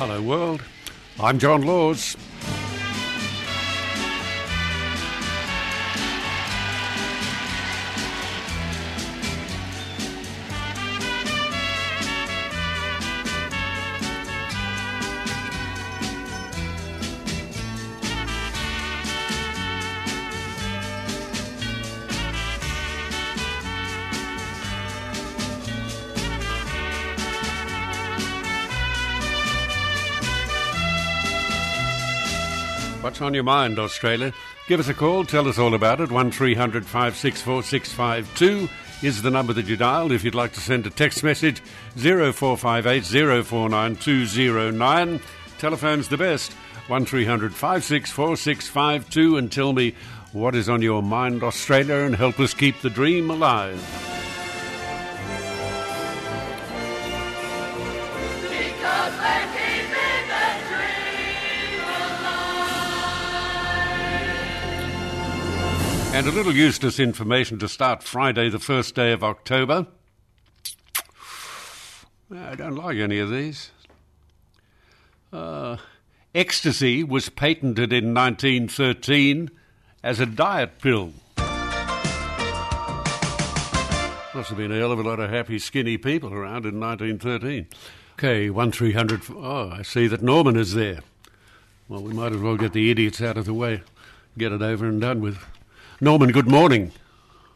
Hello, world. I'm John Laws. On your mind, Australia? Give us a call, tell us all about it. 1300 564 652 is the number that you dial. If you'd like to send a text message, 0458 049 209. Telephone's the best, 1300 564 652, and tell me what is on your mind, Australia, and help us keep the dream alive. And a little useless information to start Friday, the first day of October. I don't like any of these. Uh, ecstasy was patented in 1913 as a diet pill. Must have been a hell of a lot of happy, skinny people around in 1913. Okay, 1300. Oh, I see that Norman is there. Well, we might as well get the idiots out of the way, get it over and done with. Norman, good morning.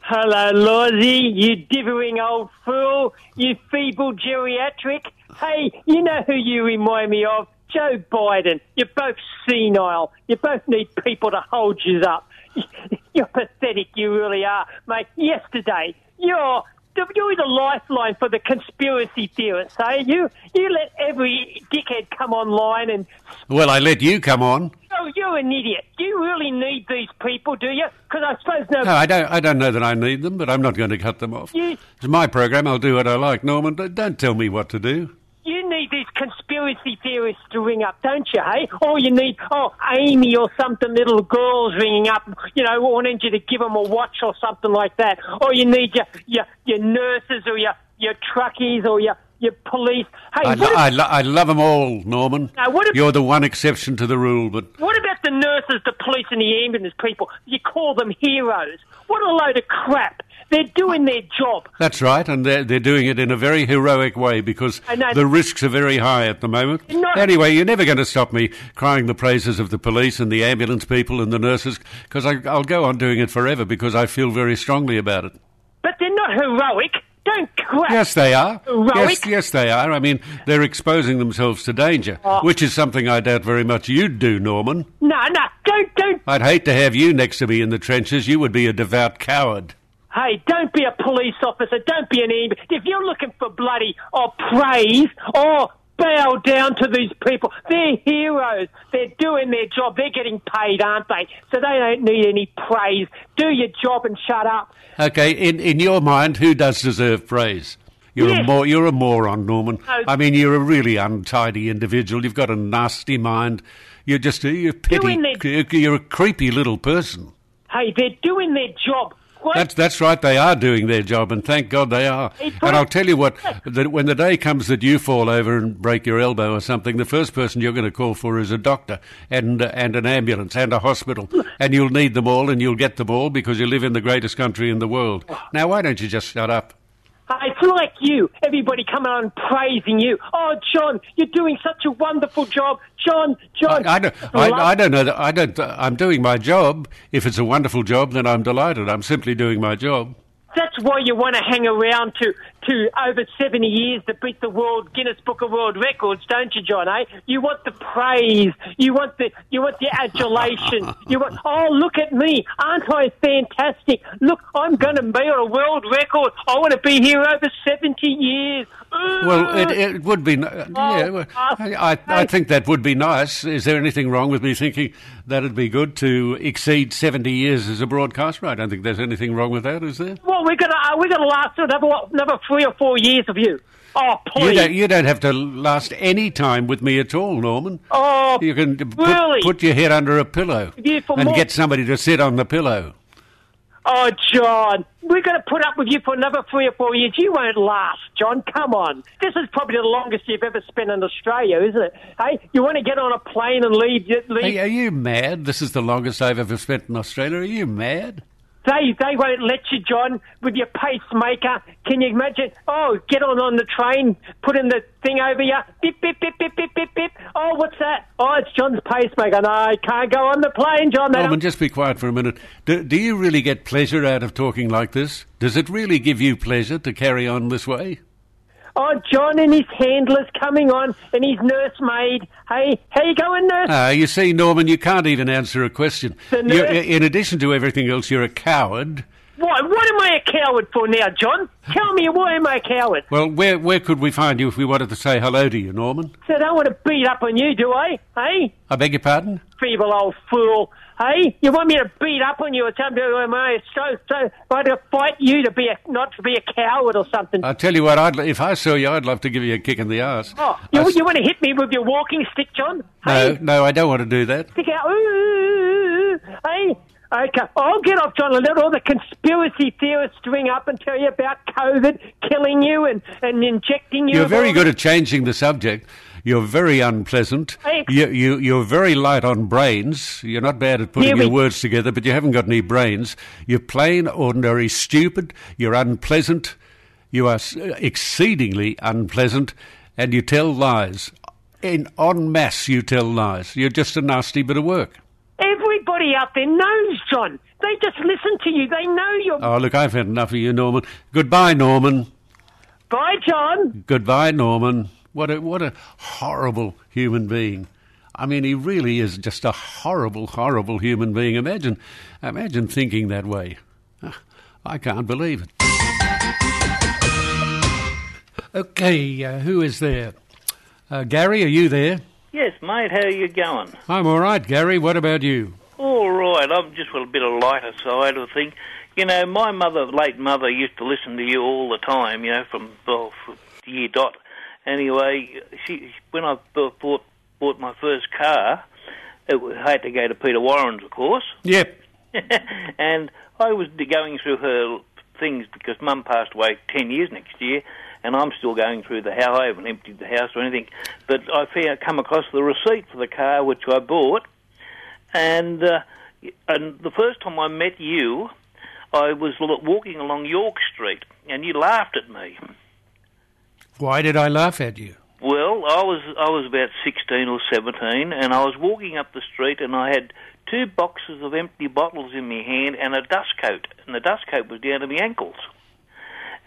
Hello, Lawsy, you dithering old fool, you feeble geriatric. Hey, you know who you remind me of? Joe Biden. You're both senile. You both need people to hold you up. You're pathetic, you really are. Mate, yesterday, you're you're the lifeline for the conspiracy theorists, eh? You you let every dickhead come online and Well, I let you come on. oh, you're an idiot. Do you really need these people, do you? Because I suppose no. No, I don't. I don't know that I need them, but I'm not going to cut them off. You- It's my program. I'll do what I like. Norman, don't tell me what to do. You need these conspiracy theorists to ring up, don't you, hey? Or you need, oh, Amy or something, little girls ringing up, you know, wanting you to give them a watch or something like that. Or you need your, your, your nurses or your, your truckies or your, your police. Hey, I, lo- ab- I, lo- I love them all, Norman. Now, ab- You're the one exception to the rule, but what about the nurses, the police and the ambulance people? You call them heroes. What a load of crap. They're doing their job. that's right, and they're, they're doing it in a very heroic way because the risks are very high at the moment. Anyway, you're never going to stop me crying the praises of the police and the ambulance people and the nurses because I'll go on doing it forever because I feel very strongly about it. But they're not heroic. Don't crap. Yes, they are. Heroic? Yes, yes, they are. I mean, they're exposing themselves to danger, Oh. which is something I doubt very much you'd do, Norman. No, no, don't, don't I'd hate to have you next to me in the trenches. You would be a devout coward. Hey, don't be a police officer. Don't be an ambulance. If you're looking for bloody or praise or bow down to these people, they're heroes. They're doing their job. They're getting paid, aren't they? So they don't need any praise. Do your job and shut up. Okay, in, in your mind, who does deserve praise? You're a mor- you're a moron, Norman. No. I mean, you're a really untidy individual. You've got a nasty mind. You're just a you're petty. You're a creepy little person. Hey, they're doing their job. What? That's that's right. They are doing their job, and thank God they are. It's And right. I'll tell you what: that when the day comes that you fall over and break your elbow or something, the first person you're going to call for is a doctor and uh, and an ambulance and a hospital, and you'll need them all, and you'll get them all because you live in the greatest country in the world. Now, why don't you just shut up? It's like you. Everybody coming on praising you. Oh, John, you're doing such a wonderful job. John, John. I, I don't. I, I don't know. That, I don't. I'm doing my job. If it's a wonderful job, then I'm delighted. I'm simply doing my job. That's why you want to hang around to, to over 70 years to beat the World Guinness Book of World Records, don't you, John, eh? You want the praise. You want the, you want the adulation. You want, oh, look at me. Aren't I fantastic? Look, I'm going to be on a world record. I want to be here over 70 years. Well, it, it would be. yeah, well, uh, I, I, I think that would be nice. Is there anything wrong with me thinking that'd be good to exceed 70 years as a broadcaster? I don't think there's anything wrong with that, is there? Well, we're going to, uh, we're going to last another, another three or four years of you. Oh, You don't, you don't have to last any time with me at all, Norman. Oh, You can put, really? put your head under a pillow Yeah, and more- get somebody to sit on the pillow. Oh, John, we're going to put up with you for another three or four years. You won't last, John. Come on. This is probably the longest you've ever spent in Australia, isn't it? Hey, you want to get on a plane and leave? leave Hey, are you mad? This is the longest I've ever spent in Australia. Are you mad? They they won't let you, John, with your pacemaker. Can you imagine? Oh, get on on the train, put in the thing over you. Beep beep beep beep beep beep beep. Oh, what's that? Oh, it's John's pacemaker. No, I can't go on the plane, John. Norman, don't- just be quiet for a minute. Do, do you really get pleasure out of talking like this? Does it really give you pleasure to carry on this way? Oh, John and his handlers coming on, and his nursemaid. Hey, how you going, nurse? Ah, you see, Norman, you can't even answer a question. The You're, nurse- in addition to everything else, you're a coward. What? What am I a coward for now, John? Tell me, why am I a coward? Well, where where could we find you if we wanted to say hello to you, Norman? So I don't want to beat up on you, do I? Hey, I beg your pardon? feeble old fool. Hey, you want me to beat up on you or something? Am I so so? I to fight you to be a not to be a coward or something? I'll tell you what, I'd, if I saw you, I'd love to give you a kick in the ass. oh, you, I you want to hit me with your walking stick, John? no, Hey, no, I don't want to do that. stick out. Ooh, ooh, ooh, ooh. Hey. Okay, I'll get off, John, and let all the conspiracy theorists ring up and tell you about COVID killing you and, and injecting you. You're very good at changing the subject. You're very unpleasant. You, you, you're very light on brains. You're not bad at putting your words together, but you haven't got any brains. You're plain, ordinary, stupid. You're unpleasant. You are exceedingly unpleasant, and you tell lies. In en masse, you tell lies. You're just a nasty bit of work. Everybody out there knows, John. They just listen to you. They know you're. Oh, look, I've had enough of you, Norman. Goodbye, Norman. Bye, John. Goodbye, Norman. What a what a horrible human being. I mean, he really is just a horrible, horrible human being. Imagine, imagine thinking that way. Ah, I can't believe it. Okay, uh, who is there? Uh, Gary, are you there? Yes, mate, how are you going? I'm all right, Gary. What about you? All right, I'm just with a bit of lighter side of thing. You know, my mother, late mother, used to listen to you all the time, you know, from, well, from year dot. Anyway, she when I bought, bought my first car, it I had to go to Peter Warren's, of course. Yep. and I was going through her things because Mum passed away ten years next year, and I'm still going through the house. I haven't emptied the house or anything, but I found, come across the receipt for the car which I bought, and uh, and the first time I met you, I was walking along York Street, and you laughed at me. Why did I laugh at you? Well, I was I was about sixteen or seventeen, and I was walking up the street, and I had two boxes of empty bottles in my hand and a dust coat, and the dust coat was down to my ankles.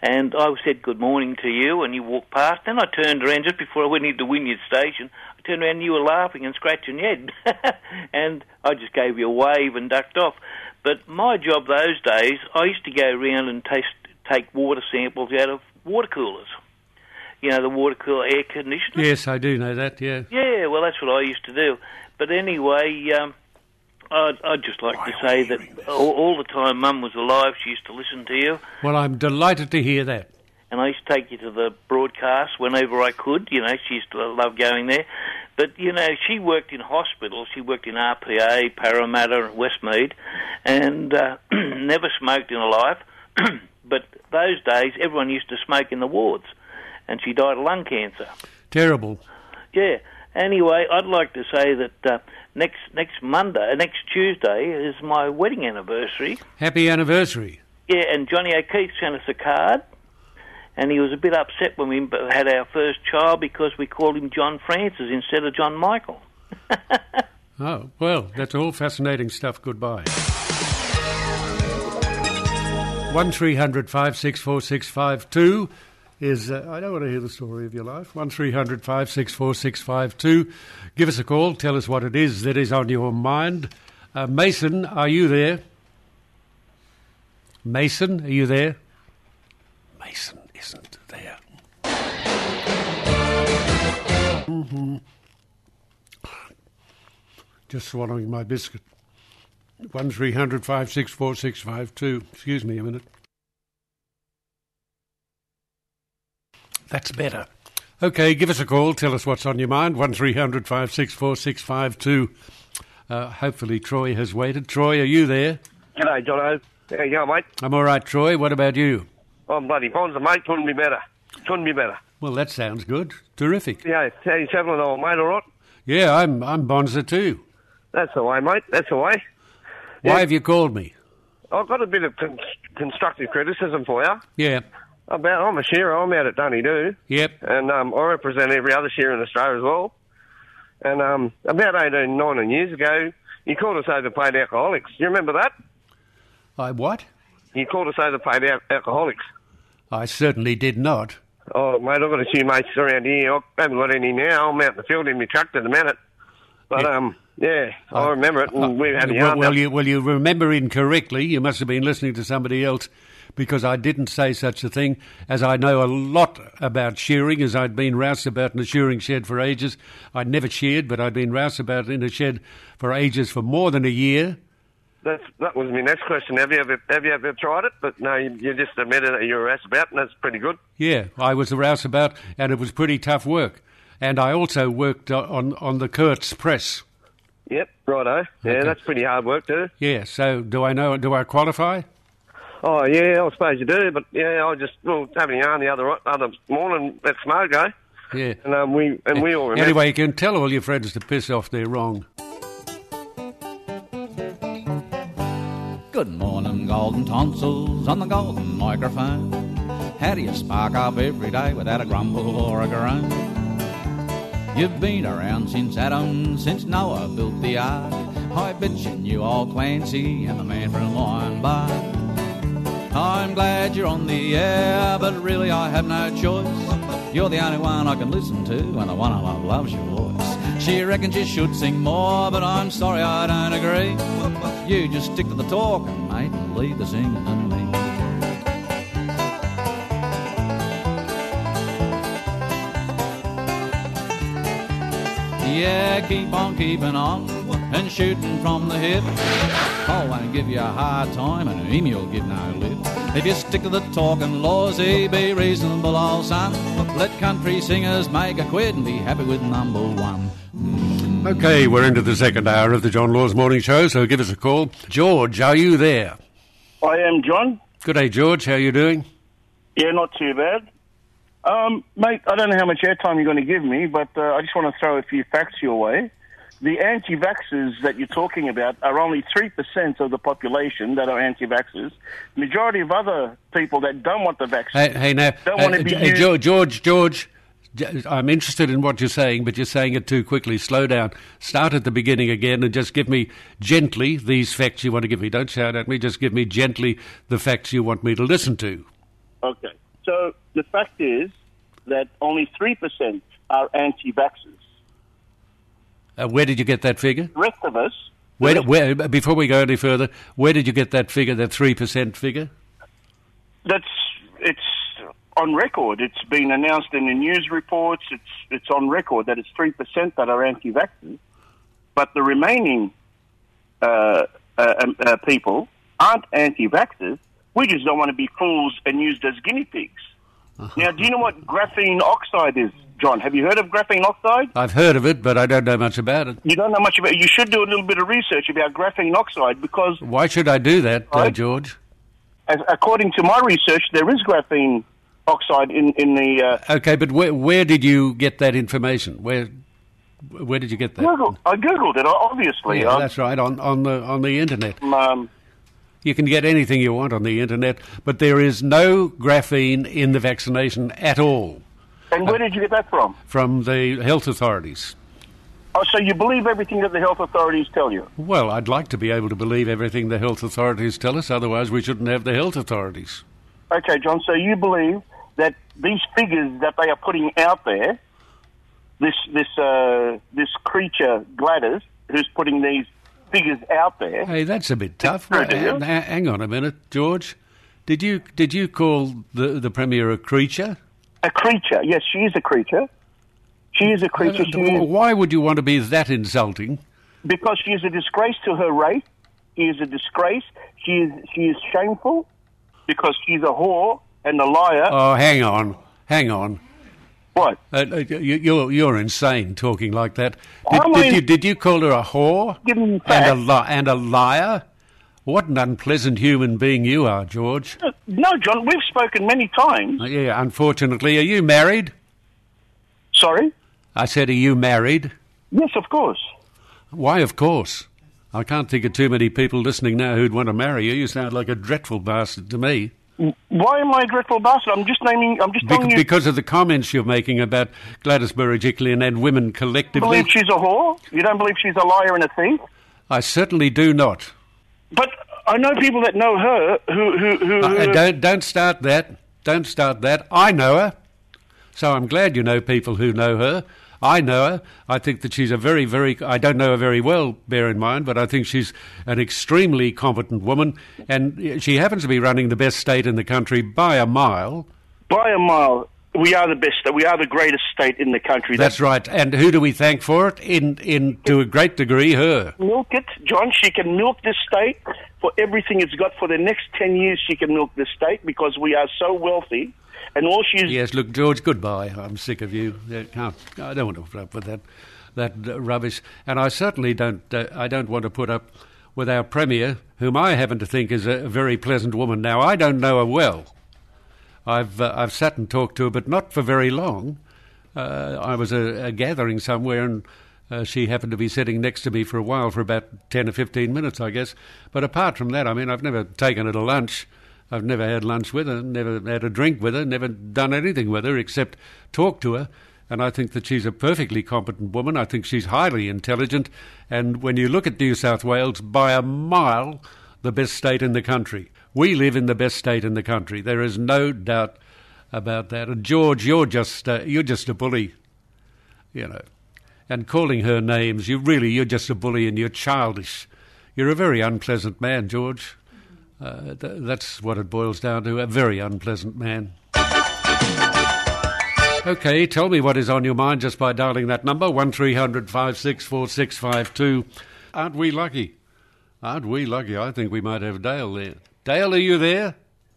And I said good morning to you, and you walked past. Then I turned around just before I went into Wynyard Station. I turned around, and you were laughing and scratching your head, and I just gave you a wave and ducked off. But my job those days, I used to go around and taste, take water samples out of water coolers. You know, the water cooler air conditioners. Yes, I do know that. Yeah. Yeah, well, that's what I used to do. But anyway, um, I'd, I'd just like to say that all, all the time Mum was alive, she used to listen to you, Well, I'm delighted to hear that. and I used to take you to the broadcast whenever I could. You know, she used to love going there. But you know, she worked in hospitals. She worked in RPA, Parramatta, and Westmead, and uh, never smoked in her life. but those days, everyone used to smoke in the wards, and she died of lung cancer. Terrible. Yeah. Anyway, I'd like to say that uh, next next Monday, uh, next Tuesday is my wedding anniversary. Happy anniversary. Yeah, and Johnny O'Keefe sent us a card, and he was a bit upset when we had our first child because we called him John Francis instead of John Michael. Oh, well, that's all fascinating stuff. Goodbye. 1300 564 652 is. Uh, I don't want to hear the story of your life. 1300 564 652. Give us a call. Tell us what it is that is on your mind. Uh, Mason, are you there? Mason, are you there? Mason isn't there. hmm Just swallowing my biscuit. One three hundred five six four six five two. Excuse me a minute. That's better. Okay, give us a call. Tell us what's on your mind. One three hundred five six four six five two. Uh, hopefully, Troy has waited. Troy, are you there? G'day, Jono. There you go, mate. I'm all right, Troy. What about you? I'm bloody bonza, mate. Couldn't be better. Couldn't be better. Well, that sounds good. Terrific. Yeah, how you travelling, old mate, all right? Yeah, I'm I'm Bonza too. That's the way, mate. That's the way. Why Yeah. have you called me? I've got a bit of con- constructive criticism for you. Yeah. About, I'm a shearer. I'm out at Dunedoo, Yep. and um, I represent every other shearer in Australia as well. And um, about 18, 19 years ago, you called us overpaid alcoholics. Do You remember that? I what? You called us overpaid al- alcoholics. I certainly did not. Oh, mate, I've got a few mates around here. I haven't got any now. I'm out in the field in my truck at the minute. But, Yeah. um, yeah, I remember it, and we've had a Uh, well, well, you, well, you remember incorrectly. You must have been listening to somebody else because I didn't say such a thing, as I know a lot about shearing, as I'd been rouseabout in a shearing shed for ages. I'd never sheared, but I'd been rouseabout in a shed for ages for more than a year. That's, that was my next question. Have you ever have you ever tried it? But no, you, you just admitted that you were asked about, and that's pretty good. Yeah, I was a rouseabout, and it was pretty tough work. And I also worked uh, on, on the Kurtz press. Yep, righto. Yeah, Okay. that's pretty hard work too. Yeah, so do I know, do I qualify? Oh yeah, I suppose you do. But yeah, I just well having a yarn the other other morning at smoko, Yeah. and um, we and we all remember. Anyway, you can tell all your friends to piss off, they're wrong. Good morning, golden tonsils on the golden microphone. How do you spark up every day without a grumble or a groan? You've been around since Adam, since Noah built the ark. I bet you knew old Clancy and the man from Ironbark. I'm glad you're on the air, but really I have no choice. You're the only one I can listen to, and the one I love loves your voice. She reckons you should sing more, but I'm sorry I don't agree. You just stick to the talking, mate, and leave the singing to me. Yeah, keep on keeping on and shooting from the hip. I won't give you a hard time, and him you'll give no lip. If you stick to the talking lawsy, be reasonable, old son. Let country singers make a quid and be happy with number one. Okay, we're into the second hour of the John Laws Morning Show, so give us a call. George, are you there? I am John. Good day, George. How are you doing? Yeah, not too bad. Um, mate, I don't know how much airtime you're going to give me, but uh, I just want to throw a few facts your way. The anti-vaxxers that you're talking about are only 3% of the population that are anti-vaxxers. Majority of other people that don't want the vaccine. Hey, hey now, Don't wanna uh, be G- used- George, George, George. J- I'm interested in what you're saying, but you're saying it too quickly. Slow down. Start at the beginning again and just give me gently these facts you want to give me. Don't shout at me. Just give me gently the facts you want me to listen to. Okay. So the fact is that only 3% are anti-vaxxers. Uh, where did you get that figure? The rest of us, Where, where, before we go any further, where did you get that figure, that 3% figure? that's it's on record. It's been announced in the news reports. It's it's on record that it's three percent that are anti-vaxxers, but the remaining uh, uh, um, uh, people aren't anti-vaxxers. We just don't want to be fools and used as guinea pigs. Now, do you know what graphene oxide is, John? Have you heard of graphene oxide? I've heard of it, but I don't know much about it. You don't know much about. it. You should do a little bit of research about graphene oxide because Why should I do that, uh, George? as, according to my research, there is graphene oxide in in the uh, Okay, but where, where did you get that information? Where where did you get that? Google. I googled it. Obviously, Yeah, Um, that's right on, on the on the internet. um, You can get anything you want on the internet, but there is no graphene in the vaccination at all and where did you get that from? from the health authorities. Oh, so you believe everything that the health authorities tell you? Well, I'd like to be able to believe everything the health authorities tell us, otherwise we shouldn't have the health authorities. Okay, John. So you believe that these figures that they are putting out there, this this uh, this creature Gladys, who's putting these figures out there, Hey, that's a bit tough. true, do you? Hang- hang on a minute, George. Did you did you call the the premier a creature? A creature. Yes, she is a creature. She is a creature. Uh, is, Why would you want to be that insulting? because she is a disgrace to her race. She is a disgrace. She is she is shameful because she's a whore and a liar. Oh, hang on, hang on. what? Uh, uh, you, you're you're insane talking like that. Did, did in- you did you call her a whore and a li- and a liar? What an unpleasant human being you are, George. Uh, No, John, we've spoken many times. Uh, yeah, unfortunately. Are you married? Sorry? I said, are you married? Yes, of course. Why, of course. I can't think of too many people listening now who'd want to marry you. You sound like a dreadful bastard to me. Why am I a dreadful bastard? I'm just naming. I'm just Bec- telling you. because of the comments you're making about Gladys Berejiklian and women You collectively. believe she's a whore? You don't believe she's a liar and a thief? I certainly do not. But I know people that know her who who who. Uh, who don't don't start that. Don't start that. I know her, so I'm glad you know people who know her. I know her. I think that she's a very, very. I don't know her very well, bear in mind, but I think she's an extremely competent woman, and she happens to be running the best state in the country by a mile. by a mile, we are the best. We are the greatest state in the country. That's right. And who do we thank for it? In in to a great degree, her. milk it, John. She can milk this state for everything it's got for the next ten years. She can milk this state because we are so wealthy, and all she's Yes, look, George, goodbye. I'm sick of you. I can't. I don't want to put up with that, that uh, rubbish. And I certainly don't. Uh, I don't want to put up with our premier, whom I happen to think is a very pleasant woman. Now, I don't know her well. I've uh, I've sat and talked to her, but not for very long. Uh, I was a, a gathering somewhere, and uh, she happened to be sitting next to me for a while, for about ten or fifteen minutes, I guess. But apart from that, I mean, I've never taken her to lunch. I've never had lunch with her, never had a drink with her, never done anything with her except talk to her. And I think that she's a perfectly competent woman. I think she's highly intelligent. And when you look at New South Wales, by a mile, the best state in the country. We live in the best state in the country. There is no doubt about that. And George, you're just uh, you're just a bully, you know. And calling her names, you really you're just a bully and you're childish. You're a very unpleasant man, George. Uh, th- that's what it boils down to. A very unpleasant man. Okay, tell me what is on your mind just by dialing that number one 652 Aren't we lucky? Aren't we lucky? I think we might have Dale there. Dale, are you there?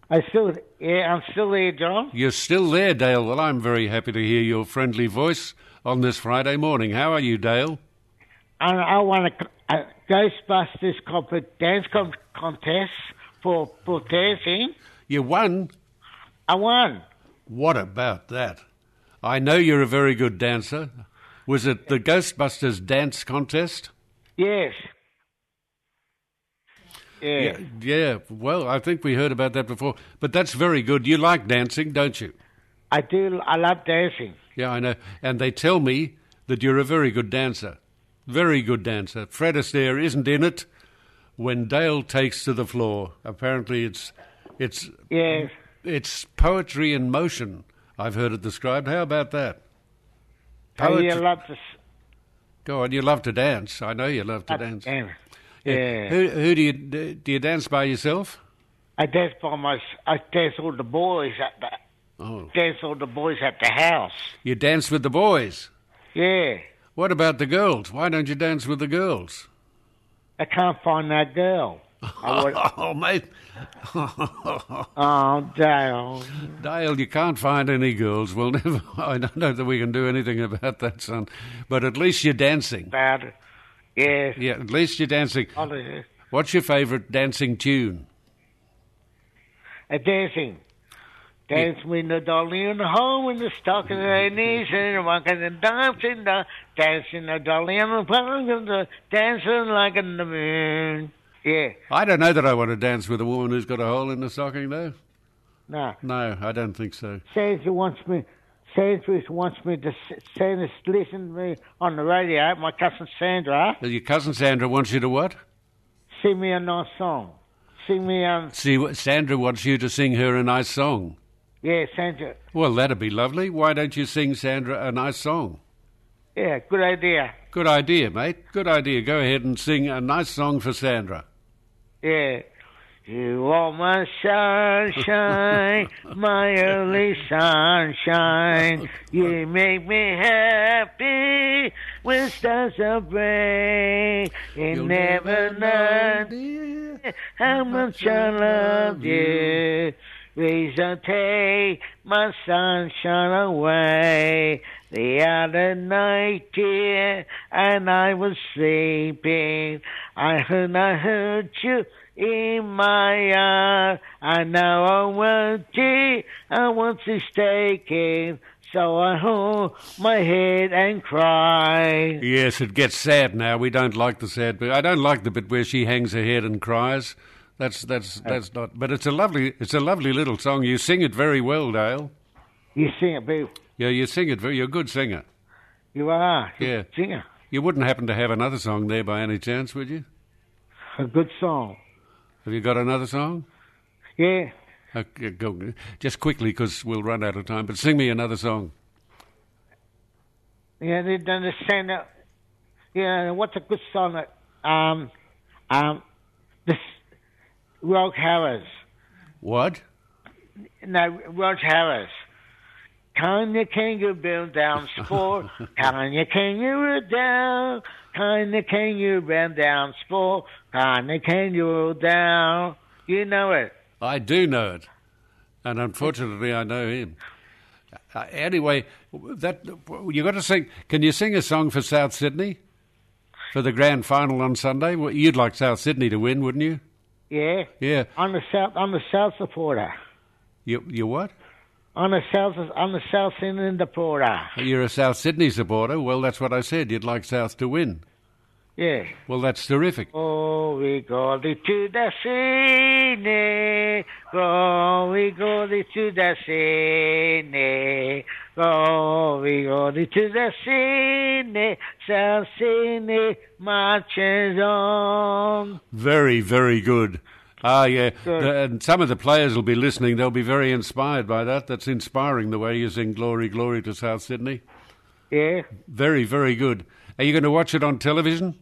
I still, yeah, I'm still there, John. You're still there, Dale. Well, I'm very happy to hear your friendly voice on this Friday morning. How are you, Dale? And I want a, a uh, Ghostbusters comp- dance com- contest for for dancing. You won. I won. What about that? I know you're a very good dancer. Was it the Ghostbusters dance contest? Yes. Yeah. yeah. Well, I think we heard about that before. But that's very good. You like dancing, don't you? I do. I love dancing. Yeah, I know. And they tell me that you're a very good dancer. Very good dancer. Fred Astaire isn't in it when Dale takes to the floor. Apparently, it's it's Yes. it's poetry in motion. I've heard it described. How about that? I Poetry. love to Go on. You love to dance. I know you love to dance. dance. Yeah. Who who do you do? You dance by yourself? I dance by my. I dance all the boys at the. Oh, Dance all the boys at the house. you dance with the boys. Yeah. What about the girls? Why don't you dance with the girls? I can't find that girl. Would, Oh, mate. oh, Dale. Dale, you can't find any girls. We'll never. I don't know that we can do anything about that, son. But at least you're dancing. Bad. Oh, Yes. Yeah, at least you're dancing. What's your favourite dancing tune? Uh, dancing. Dance with the dolly in the home in the stock of the knees and walking and dancing, the, dancing the dolly in the park and the dancing like in the moon. Yeah, I don't know that I want to dance with a woman who's got a hole in the stocking, though. no. No, I don't think so. Sandra wants me. Sandra wants me to s- Sandra listen to me on the radio. My cousin Sandra, Your cousin Sandra wants you to what? sing me a nice song. Sing me um. See, Sandra wants you to sing her a nice song. Yeah, Sandra. Well, that'd be lovely. Why don't you sing Sandra a nice song? Yeah, good idea. Good idea, mate. Good idea. Go ahead and sing a nice song for Sandra. Yeah. You are my sunshine, my early sunshine. You make me happy when stars are bright. You never know how much I love you. Please don't take my sunshine away. The other night, dear, and I was sleeping. I heard, I heard you in my heart. I know I want it, I want to stay in. So I hold my head and cry. Yes, it gets sad now. We don't like the sad bit. I don't like the bit where she hangs her head and cries. That's that's uh, that's not. But it's a lovely it's a lovely little song. You sing it very well, Dale. You sing it, Bill. Yeah, you sing it very. You're a good singer. You are. Yeah. singer. You wouldn't happen to have another song there by any chance, would you? A good song. Have you got another song? Yeah. Okay, go just quickly because we'll run out of time. But sing me another song. Yeah, they the same. uh, Yeah, what's a good song? that, Um, um, this Rolf Harris. What? No, Rolf Harris. Can you kangaroo down sport? Can you kangaroo down? Can you kangaroo bend down sport? Can you kangaroo down? You know it. I do know it, and unfortunately, I know him. Uh, anyway, that you got to sing. Can you sing a song for South Sydney for the grand final on Sunday? Well, you'd like South Sydney to win, wouldn't you? Yeah. Yeah. I'm the South. I'm the South supporter. You you what? I'm the South. I'm the South Indian supporter. You're a South Sydney supporter. Well, that's what I said. You'd like South to win. Yeah. Well, that's terrific. Oh, we go to the Sydney. Oh, we go to the Sydney. Oh, we go to the Sydney. South Sydney marches on. Very, very good. Ah, yeah. The- and some of the players will be listening. They'll be very inspired by that. That's inspiring the way you sing "Glory, Glory" to South Sydney. Yeah. Very, very good. Are you going to watch it on television,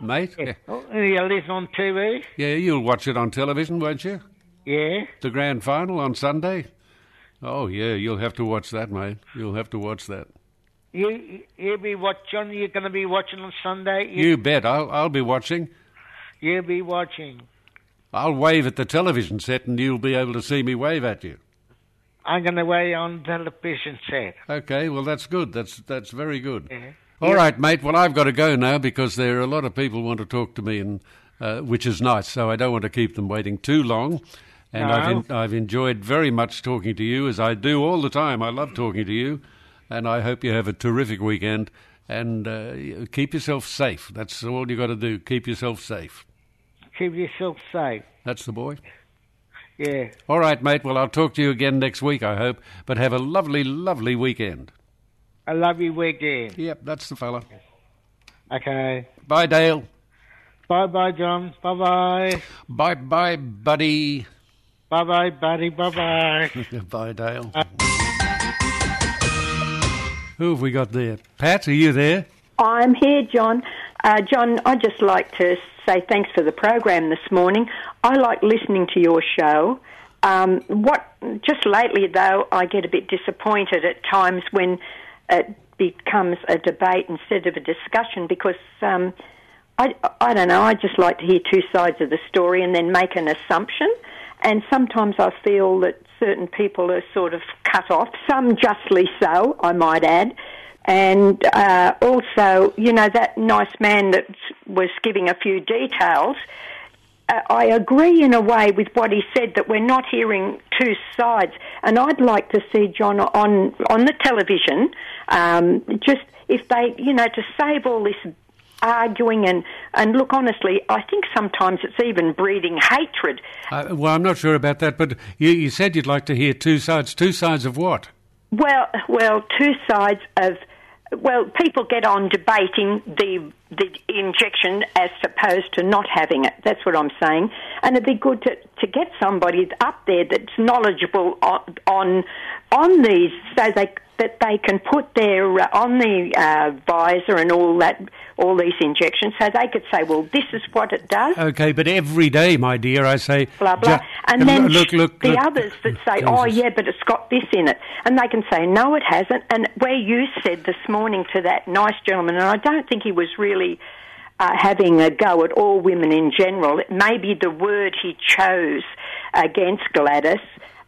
mate? Yeah. Oh, you'll listen on TV? yeah, you'll watch it on television, won't you? Yeah. The grand final on Sunday. Oh yeah, you'll have to watch that, mate. You'll have to watch that. You you be watching. You're going to be watching on Sunday. You bet. I'll I'll be watching. You'll be watching. I'll wave at the television set, and you'll be able to see me wave at you. I'm going to wave on the television set. Okay, well that's good. That's that's very good. Yeah. All right, mate. Well, I've got to go now because there are a lot of people want to talk to me, and uh, which is nice. So I don't want to keep them waiting too long. And I've en- I've enjoyed very much talking to you, as I do all the time. I love talking to you, and I hope you have a terrific weekend. And uh, keep yourself safe. That's all you got to do. Keep yourself safe. Keep yourself safe. That's the boy. Yeah. All right, mate. Well, I'll talk to you again next week, I hope. But have a lovely, lovely weekend. A lovely weekend. Yep, that's the fella. Okay. Bye, Dale. Bye bye, John. Bye bye. Bye, bye, buddy. Bye bye, buddy. Bye bye. Bye, Dale. Who have we got there? Pat, are you there? I'm here, John. Uh, John, I'd just like to say thanks for the program this morning. I like listening to your show. Um, what just lately, though, I get a bit disappointed at times when it becomes a debate instead of a discussion because um, I, I don't know. I just like to hear two sides of the story and then make an assumption. And sometimes I feel that certain people are sort of cut off, some justly so, I might add. And uh, also, you know, that nice man that was giving a few details, uh, I agree in a way with what he said that we're not hearing two sides. And I'd like to see John on on the television, um, just if they, you know, to save all this arguing and and look honestly, I think sometimes it's even breeding hatred. Uh, well, I'm not sure about that, but you, you said you'd like to hear two sides. Two sides of what? Well, well, two sides of well, people get on debating the the injection as opposed to not having it. That's what I'm saying, and it'd be good to to get somebody up there that's knowledgeable on on, on these, so they that they can put their uh, on the uh, visor and all that, all these injections, so they could say, well, this is what it does. Okay, but every day, my dear, I say. blah blah. ju- And then look, look, the look. others that say, "Oh yeah, but it's got this in it," and they can say, "No, it hasn't." And where you said this morning to that nice gentleman, and I don't think he was really uh, having a go at all women in general. It may be the word he chose against Gladys.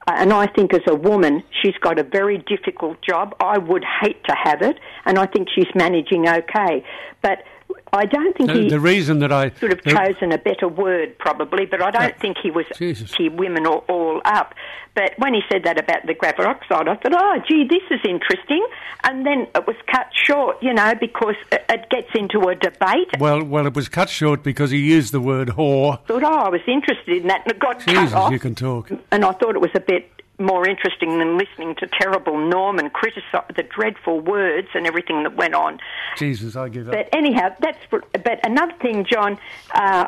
And I think as a woman, she's got a very difficult job. I would hate to have it, and I think she's managing okay. But I don't think The, he the reason that I should have the- chosen a better word, probably, but I don't Yeah. think he was tear women all, all up. But when he said that about the graphite oxide, I thought, oh, gee, this is interesting. And then it was cut short, you know, because it, it gets into a debate. well, well, it was cut short because he used the word whore. I thought, oh, I was interested in that, and it got Jesus, cut off. you can talk. And I thought it was a bit more interesting than listening to terrible Norman criticise the dreadful words and everything that went on. Jesus, I give up. But anyhow, that's. But another thing, John,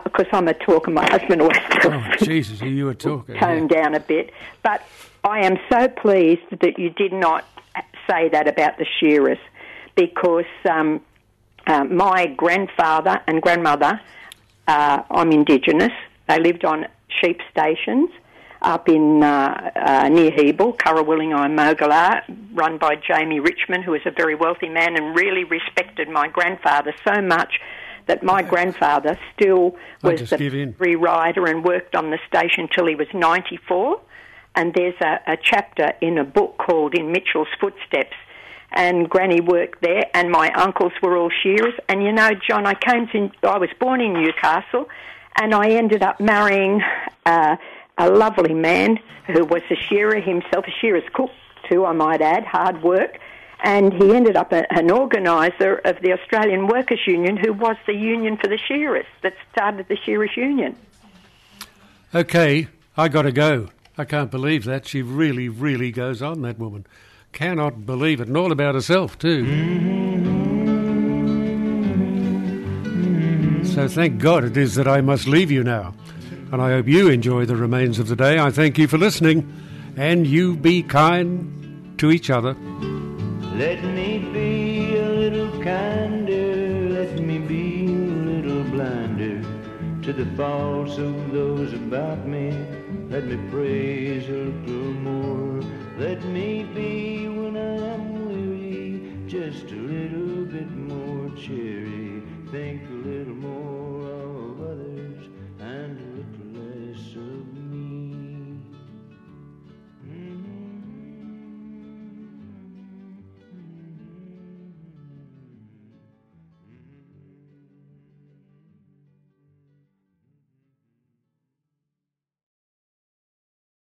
because I'm a talker, my husband always tells Oh, Jesus, you a talker. tone down a bit. But I am so pleased that you did not say that about the shearers, because um, uh, my grandfather and grandmother, uh, I'm Indigenous. They lived on sheep stations up in uh, uh, near Hebel, Currawillinghi, Mogalar, run by Jamie Richmond, who is a very wealthy man and really respected my grandfather so much that my grandfather still was the free rider and worked on the station till he was 94. And there's a, a chapter in a book called In Mitchell's Footsteps. And Granny worked there, and my uncles were all shearers. And you know, John, I came to, I was born in Newcastle, and I ended up marrying uh, a lovely man who was a shearer himself, a shearer's cook too, I might add, hard work. And he ended up a, an organiser of the Australian Workers' Union, who was the union for the shearers that started the Shearers Union. Okay, I got to go. I can't believe that. She really, really goes on, that woman. Cannot believe it. And all about herself, too. So thank God it is that I must leave you now. And I hope you enjoy the remains of the day. I thank you for listening. And you be kind to each other. Let me be a little kinder, let me be a little blinder to the faults of those about me. Let me praise a little more. Let me be when I'm weary, just a little bit more cheery. Think a little more